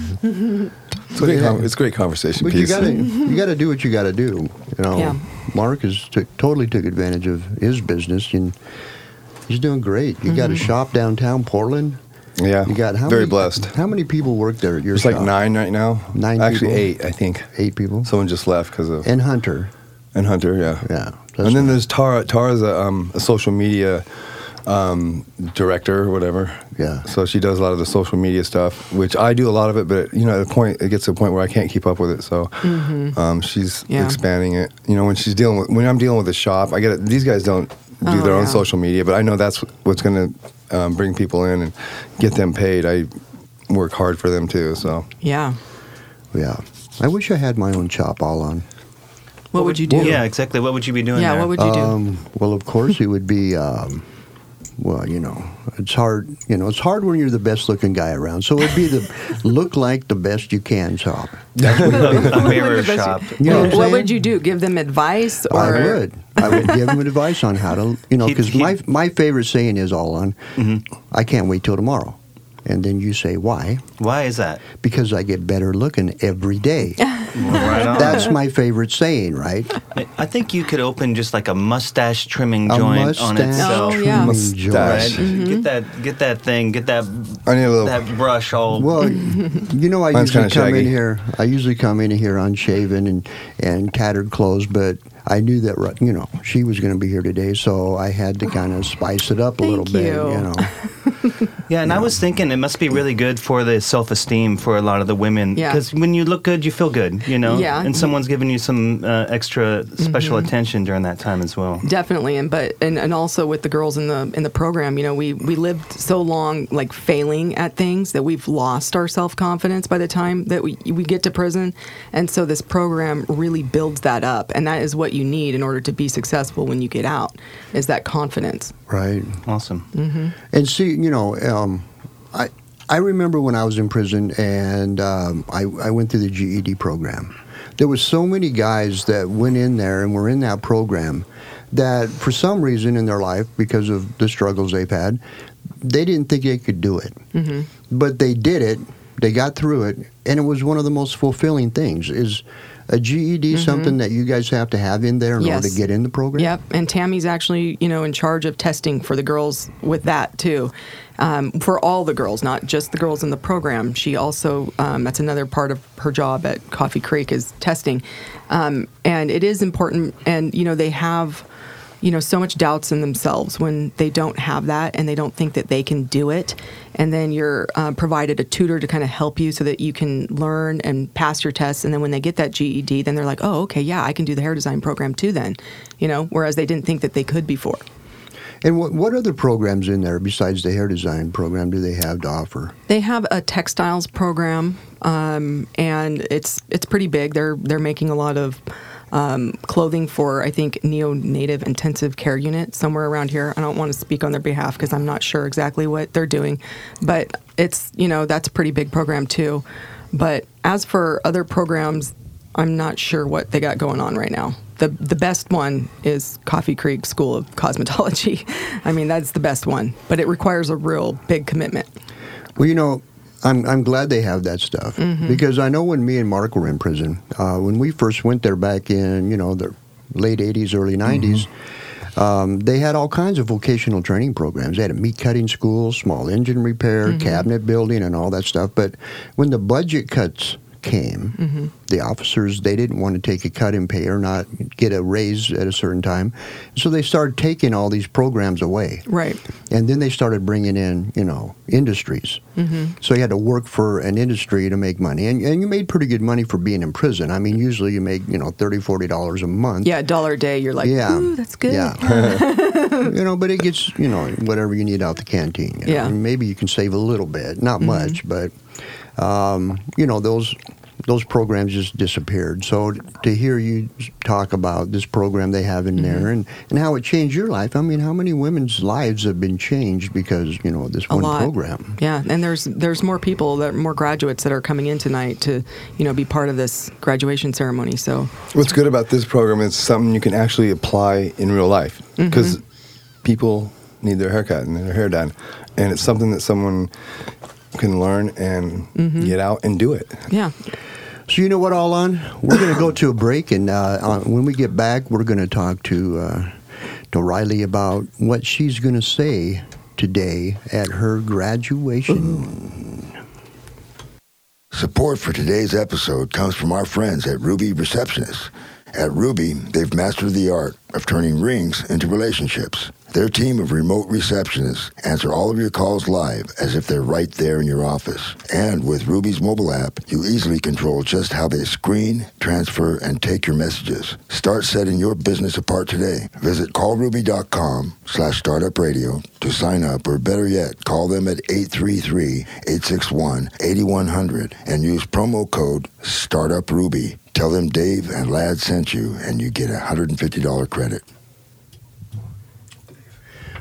It's a great, con- it's a great conversation But you piece. gotta you gotta do what you gotta do. You know, Yeah. Mark has took totally took advantage of his business and he's doing great. You got a shop downtown Portland. yeah, You got how very many, blessed. How many people work there at your There's shop? like nine right now. Nine Actually, people? eight, I think. Eight people. Someone just left because of and Hunter. and Hunter. Yeah, Yeah. and then nice. there's Tara. Tara's a, um, a social media um, director or whatever. Yeah. So she does a lot of the social media stuff, which I do a lot of it. But you know, at the point it gets to a point where I can't keep up with it. So um, she's Mm-hmm. Yeah. expanding it. You know, when she's dealing with when I'm dealing with the shop, I get it. These guys don't do Oh, their own yeah. social media, but I know that's what's going to um, bring people in and get them paid. I work hard for them too. So Yeah. Yeah. I wish I had my own shop Allon. What would you do? Yeah, exactly. What would you be doing Yeah, there? what would you do? Um, well, of course, it would be. Um, well, you know, it's hard. You know, it's hard when you're the best looking guy around. So it'd be the look like the best you can shop. a mirror What would shop. You know what what would you do? Give them advice, or I would. I would give them advice on how to, you know, because my my favorite saying is Allon. Mm-hmm. I can't wait till tomorrow, and then you say why? Why is that? Because I get better looking every day. Right on. That's my favorite saying, right? I- I think you could open just like a mustache trimming A joint on mustache itself. Oh, yeah. trimming joint. Mustache. Right? Get that, get that thing, get that, I need a little. that brush all. Well, you know, I Mine's usually kinda come in here. I usually come in here unshaven and and tattered clothes, but I knew that you know she was going to be here today, so I had to kind of spice it up a little Thank bit. you. You know, yeah, and I was thinking it must be really good for the self-esteem for a lot of the women. Yeah. Because when you look good, you feel good. You know. Yeah. And someone's giving you some uh, extra special mm-hmm. attention during that time as well. Definitely, and but and, and also with the girls in the in the program, you know, we we lived so long like failing at things that we've lost our self confidence by the time that we we get to prison, and so this program really builds that up, and that is what you need in order to be successful when you get out, is that confidence. right? Awesome. Mm-hmm. And see, you know, uh, um, I I remember when I was in prison and um, I I went through the GED program. There was so many guys that went in there and were in that program that for some reason in their life because of the struggles they've had, they didn't think they could do it. Mm-hmm. But they did it. They got through it, and it was one of the most fulfilling things. Is a GED something that you guys have to have in there in order Mm-hmm. To get in the program? Yep, and Tammy's actually, you know, in charge of testing for the girls with that too, um, for all the girls, not just the girls in the program. She also, um, that's another part of her job at Coffee Creek is testing, um, and it is important. And you know, they have, you know, so much doubts in themselves when they don't have that and they don't think that they can do it. And then you're uh, provided a tutor to kind of help you so that you can learn and pass your tests. And then when they get that GED, then they're like, oh, okay, yeah, I can do the hair design program too. Then, you know, whereas they didn't think that they could before. And what, what other programs in there besides the hair design program do they have to offer? They have a textiles program, um, and it's it's pretty big. They're they're making a lot of um, clothing for I think neonatal intensive care unit somewhere around here. I don't want to speak on their behalf because I'm not sure exactly what they're doing, but it's you know that's a pretty big program too. But as for other programs, I'm not sure what they got going on right now. The the best one is Coffee Creek School of Cosmetology. I mean that's the best one, but it requires a real big commitment. Well, you know, I'm, I'm glad they have that stuff Mm-hmm. because I know when me and Mark were in prison, uh, when we first went there back in, you know, the late 80s, early 90s, um, they had all kinds of vocational training programs. They had a meat cutting school, small engine repair, Mm-hmm. cabinet building, and all that stuff. But when the budget cuts came, Mm-hmm. the officers, they didn't want to take a cut in pay or not get a raise at a certain time. So they started taking all these programs away. Right. And then they started bringing in, you know, industries. Mm-hmm. So you had to work for an industry to make money. And, and you made pretty good money for being in prison. I mean, usually you make, you know, $30, $40 a month. Yeah, a dollar a day. You're like, Yeah. ooh, that's good. Yeah. you know, but it gets, you know, whatever you need out the canteen. you know. Yeah. Mm-hmm. And maybe you can save a little bit, not much, but, um, you know, those. Those programs just disappeared. So to hear you talk about this program they have in Mm-hmm. there and, and how it changed your life, I mean, how many women's lives have been changed because you know this A one lot. program? Yeah, and there's there's more people that more graduates that are coming in tonight to you know be part of this graduation ceremony. So What's good about this program is something you can actually apply in real life because people need their haircut and their hair done, and it's something that someone can learn and get out and do it. yeah, So you know what, Allon? We're going to go to a break, and uh, uh, when we get back, we're going to talk to uh, to Ryley about what she's going to say today at her graduation. Support for today's episode comes from our friends at Ruby Receptionists. At Ruby, they've mastered the art of turning rings into relationships. Their team of remote receptionists answer all of your calls live as if they're right there in your office. And with Ruby's mobile app, you easily control just how they screen, transfer, and take your messages. Start setting your business apart today. Visit callruby.com slash startupradio to sign up, or better yet, call them at 833-861-8100 and use promo code StartupRuby. Tell them Dave and Ladd sent you, and you get a $150 credit.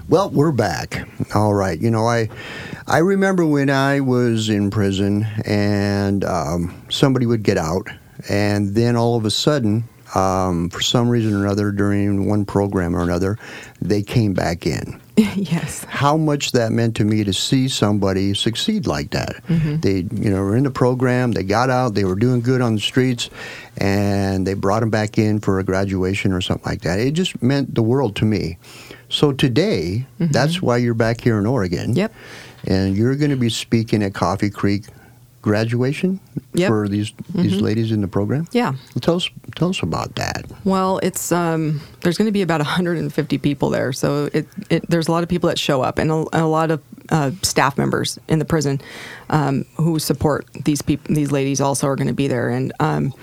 Well, we're back. All right. You know, I I remember when I was in prison and um, somebody would get out, and then all of a sudden, um, for some reason or another, during one program or another, they came back in. yes. How much that meant to me to see somebody succeed like that. They, you know, were in the program, they got out, they were doing good on the streets, and they brought them back in for a graduation or something like that. It just meant the world to me. So today, that's why you're back here in Oregon. Yep. And you're going to be speaking at Coffee Creek graduation Yep. for these these ladies in the program. Yeah. Tell us tell us about that. Well, it's um, there's going to be about 150 people there, so it, it there's a lot of people that show up and a, a lot of uh, staff members in the prison um, who support these people. These ladies also are going to be there, and um,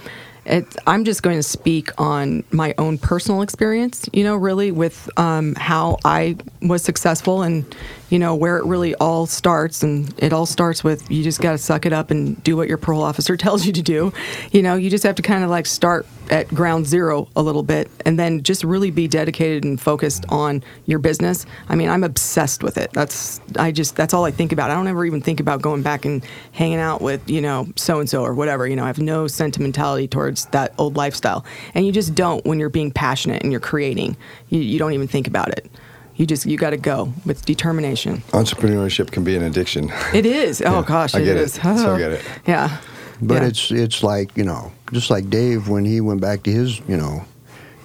it, I'm just going to speak on my own personal experience. You know, really with um, how I was successful and you know where it really all starts, and it all starts with you just got to suck it up and do what your parole officer tells you to do. You know, you just have to kind of like start at ground zero a little bit and then just really be dedicated and focused on your business. I mean, I'm obsessed with it. That's I just that's all I think about. I don't ever even think about going back and hanging out with, you know, so and so or whatever. You know, I have no sentimentality towards that old lifestyle. And you just don't when you're being passionate and you're creating. You, you don't even think about it. You just you got to go with determination. Entrepreneurship can be an addiction. It is. Oh Yeah, gosh, I get it. is. So I get it. Yeah. But Yeah. it's it's like you know, just like Dave when he went back to his you know,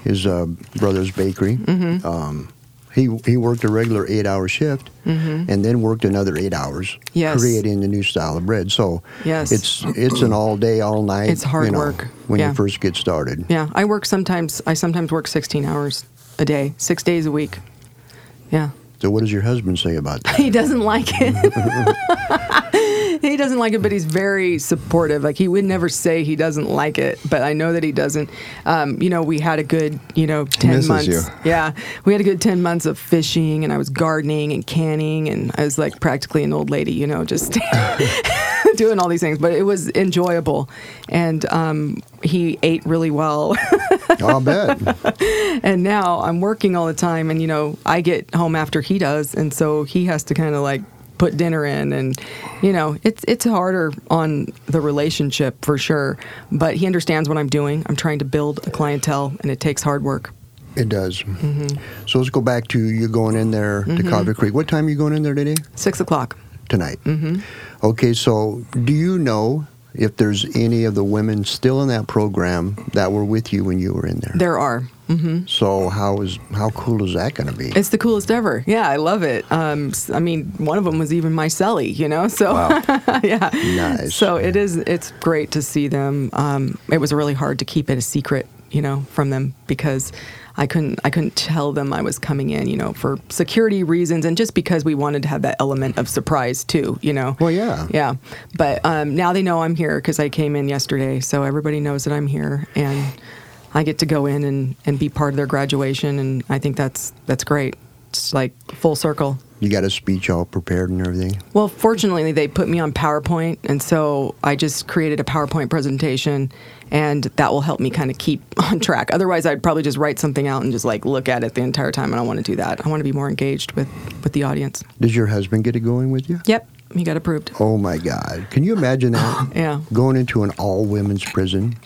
his uh, brother's bakery. Mm-hmm. Um, he he worked a regular eight hour shift, and then worked another eight hours, Mm-hmm. Yes. creating the new style of bread. So Yes. it's it's an all day, all night. It's hard you know, work. when Yeah. you first get started. Yeah, I work sometimes. I sometimes work 16 hours a day, six days a week. Yeah, So what does your husband say about that? he doesn't like it. he doesn't like it, but he's very supportive. Like he would never say he doesn't like it, but I know that he doesn't. Um, you know, we had a good, you know, 10 misses months. you. Yeah, we had a good 10 months of fishing, and I was gardening and canning, and I was like practically an old lady, you know, just. doing all these things, but it was enjoyable, and um, he ate really well. I'll bet. and now I'm working all the time, and you know, I get home after he does, and so he has to kind of like put dinner in, and you know, it's it's harder on the relationship for sure. But he understands what I'm doing. I'm trying to build a clientele, and it takes hard work. It does. Mm-hmm. So let's go back to you going in there to Coffee Creek. What time are you going in there today? Six o'clock. tonight. Okay, so do you know if there's any of the women still in that program that were with you when you were in there? There are. So how is how cool is that going to be? It's the coolest ever. Yeah, I love it. Um, I mean, one of them was even my celly, you know. So yeah, Nice. So it is. It's great to see them. Um, it was really hard to keep it a secret, you know, from them because I couldn't. I couldn't tell them I was coming in, you know, for security reasons and just because we wanted to have that element of surprise too, you know. Well, yeah. Yeah, but um, now they know I'm here because I came in yesterday, so everybody knows that I'm here and. I get to go in and, and be part of their graduation, and I think that's that's great. It's like full circle. You got a speech all prepared and everything. Well, fortunately, they put me on PowerPoint, and so I just created a PowerPoint presentation, and that will help me kind of keep on track. Otherwise, I'd probably just write something out and just like look at it the entire time. And I don't want to do that. I want to be more engaged with with the audience. Does your husband get it going with you? Yep, he got approved. Oh my God! Can you imagine that? Yeah. Going into an all women's prison.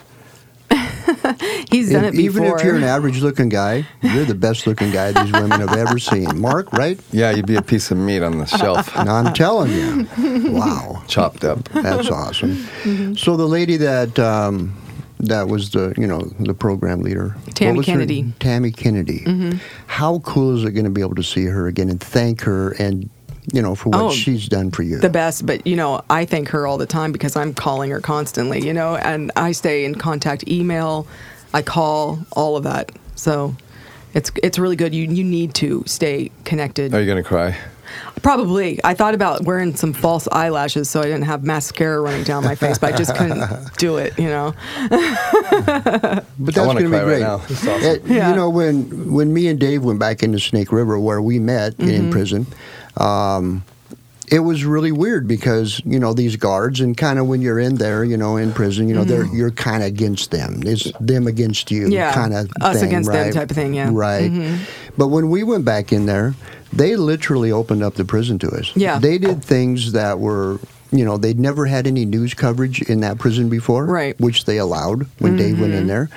He's done If- it before. even if you're an average-looking guy, you're the best-looking guy these women have ever seen. Mark, right? Yeah, you'd be a piece of meat on the shelf, No, I'm telling you. Wow. chopped up. That's awesome. Mm-hmm. So the lady that um, that was the you know the program leader, Tammy was her- Kennedy. Mm-hmm. Tammy Kennedy. How cool is it going to be able to see her again and thank her and you know for what Oh, she's done for you? the best but you know i thank her all the time because i'm calling her constantly you know and i stay in contact email i call all of that so it's it's really good you you need to stay connected Are you gonna cry? probably i thought about wearing some false eyelashes so i didn't have mascara running down my face but i just couldn't do it you know But that's wanna going to be cry right great. now. Awesome. It- Yeah. You know, when when me and Dave went back into Snake River, where we met Mm-hmm. in prison, um, it was really weird because you know these guards, and kind of when you're in there, you know, in prison, you know, they're you're kind of against them. It's them against you, Mm-hmm. Yeah, kind of us thing, against them type of thing, yeah. Mm-hmm. Right. But when we went back in there, they literally opened up the prison to us. Yeah. They did things that were. You know, they'd never had any news coverage in that prison before, Right. Mm-hmm. Which they allowed when Dave went in there.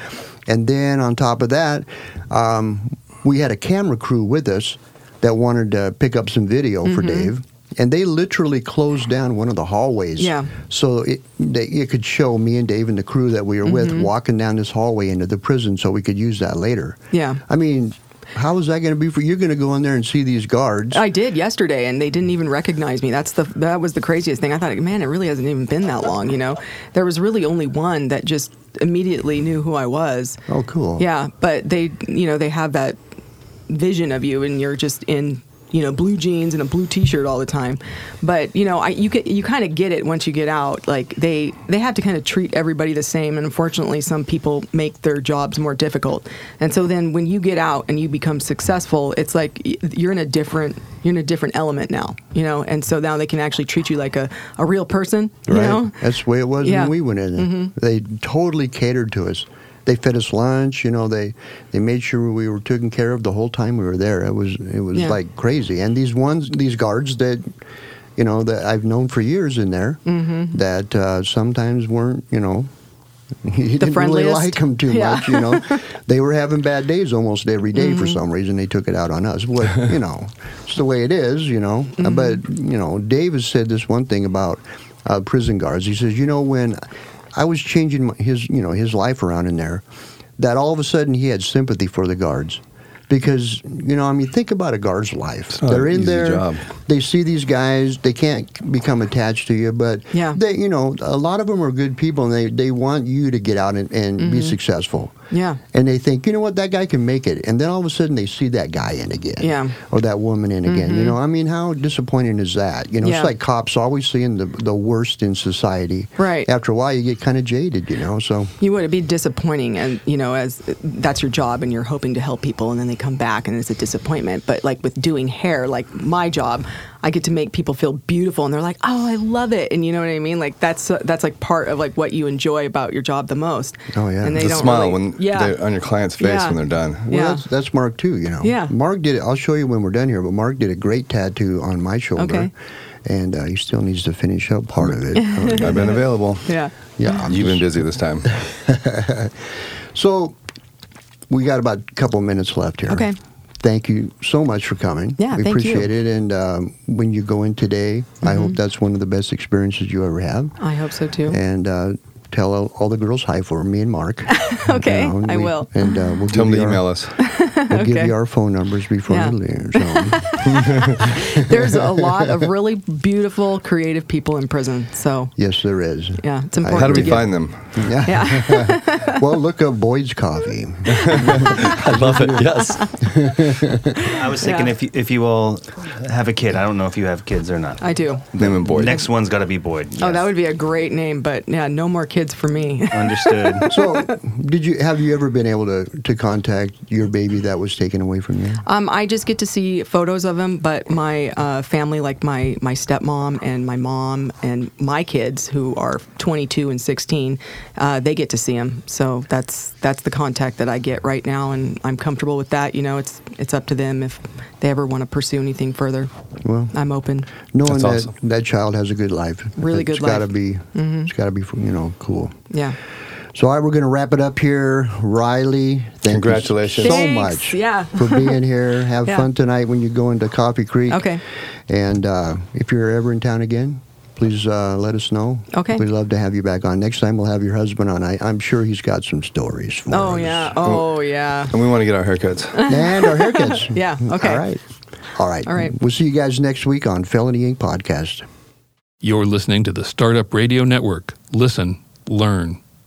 And then on top of that, um, we had a camera crew with us that wanted to pick up some video for Mm-hmm. Dave. And they literally closed down one of the hallways. Yeah. So it, they, it could show me and Dave and the crew that we were with Mm-hmm. walking down this hallway into the prison so we could use that later. Yeah. I mean, how is that going to be for you're going to go in there and see these guards? I did yesterday, and they didn't even recognize me. That's the that was the craziest thing. I thought, man, it really hasn't even been that long. You know, there was really only one that just immediately knew who I was. oh, cool. Yeah, but they, you know, they have that vision of you, and you're just in, you know, blue jeans and a blue T-shirt all the time. But you know, I you get you kind of get it once you get out. Like they they have to kind of treat everybody the same, and unfortunately, some people make their jobs more difficult. And so then when you get out and you become successful, it's like you're in a different you're in a different element now. You know, and so now they can actually treat you like a a real person. You Right. know. That's the way it was Yeah. when we went in. there. Mm-hmm. They totally catered to us. They fed us lunch. You know, they they made sure we were taken care of the whole time we were there. It was it was Yeah. like crazy. And these ones, these guards that. You know that I've known for years in there Mm-hmm. that uh, sometimes weren't you know you didn't really like them too Yeah. much you know they were having bad days almost every day Mm-hmm. for some reason they took it out on us what you know it's the way it is you know Mm-hmm. but you know Dave has said this one thing about uh, prison guards he says you know when I was changing his you know his life around in there that all of a sudden he had sympathy for the guards because you know I mean think about a guard's life not they're in there job. they see these guys they can't become attached to you but Yeah. they you know a lot of them are good people and they, they want you to get out and, and be mm-hmm. successful Yeah. and they think you know what that guy can make it and then all of a sudden they see that guy in again Yeah. or that woman in again you mm-hmm. know i mean how disappointing is that you know Yeah. it's like cops always seeing the, the worst in society Right. after a while you get kind of jaded you know so You would. It'd be disappointing, and you know, as that's your job, and you're hoping to help people, and then they come back, and it's a disappointment. But like with doing hair, like my job, I get to make people feel beautiful, and they're like, "Oh, I love it," and you know what I mean? Like that's uh, that's like part of like what you enjoy about your job the most. Oh, yeah. and they the don't smile really- when yeah, they're on your client's face Yeah. when they're done. well Yeah. that's, that's mark too you know Yeah. mark did it i'll show you when we're done here but mark did a great tattoo on my shoulder Okay. and uh, he still needs to finish up part of it I've been available. yeah. yeah I'm You've been busy this time. So we got about a couple minutes left here. Okay. Thank you so much for coming. Yeah, we thank you. appreciate it. And um, when you go in today, I hope that's one of the best experiences you ever have. I hope so too. And uh, tell all, all the girls hi for me and Mark. Okay, and I we- will. And uh, we'll Tell them to email us. We'll give you our phone numbers before Yeah. you leave. So, There's a lot of really beautiful, creative people in prison. So yes, there is. yeah, it's important. How do we get- find them? Yeah. Yeah. well, look up Boyd's Coffee. I love it. Yes. I was thinking Yeah. if you, if you all have a kid, I don't know if you have kids or not. I do. Name and Boyd. Next one's got to be Boyd. Oh, that would be a great name, but yeah, no more kids for me. understood. So, did you have you ever been able to, to contact your baby that was taken away from you? Um, I just get to see photos of him, but my uh, family, like my my stepmom and my mom and my kids, who are 22 and 16, uh, they get to see him. So that's that's the contact that I get right now, and I'm comfortable with that. You know, it's it's up to them if they ever want to pursue anything further. Well, I'm open. knowing That's that that child has a good life, Really good it's gotta life. Mm-hmm. be it's got to be you know cool. Yeah. So, all right, we're going to wrap it up here. Ryley, thank Congratulations. you so Thanks, much yeah. for being here. Have Yeah. fun tonight when you go into Coffee Creek. Okay. And uh, if you're ever in town again, please uh, let us know. Okay. We'd love to have you back on. Next time, we'll have your husband on. I, I'm sure he's got some stories for Oh us. yeah. Oh yeah. And we want to get our haircuts. And our haircuts. Yeah, okay. All right. All right. All right. We'll see you guys next week on Felony Inc. Podcast. You're listening to the Startup Radio Network. Listen, learn,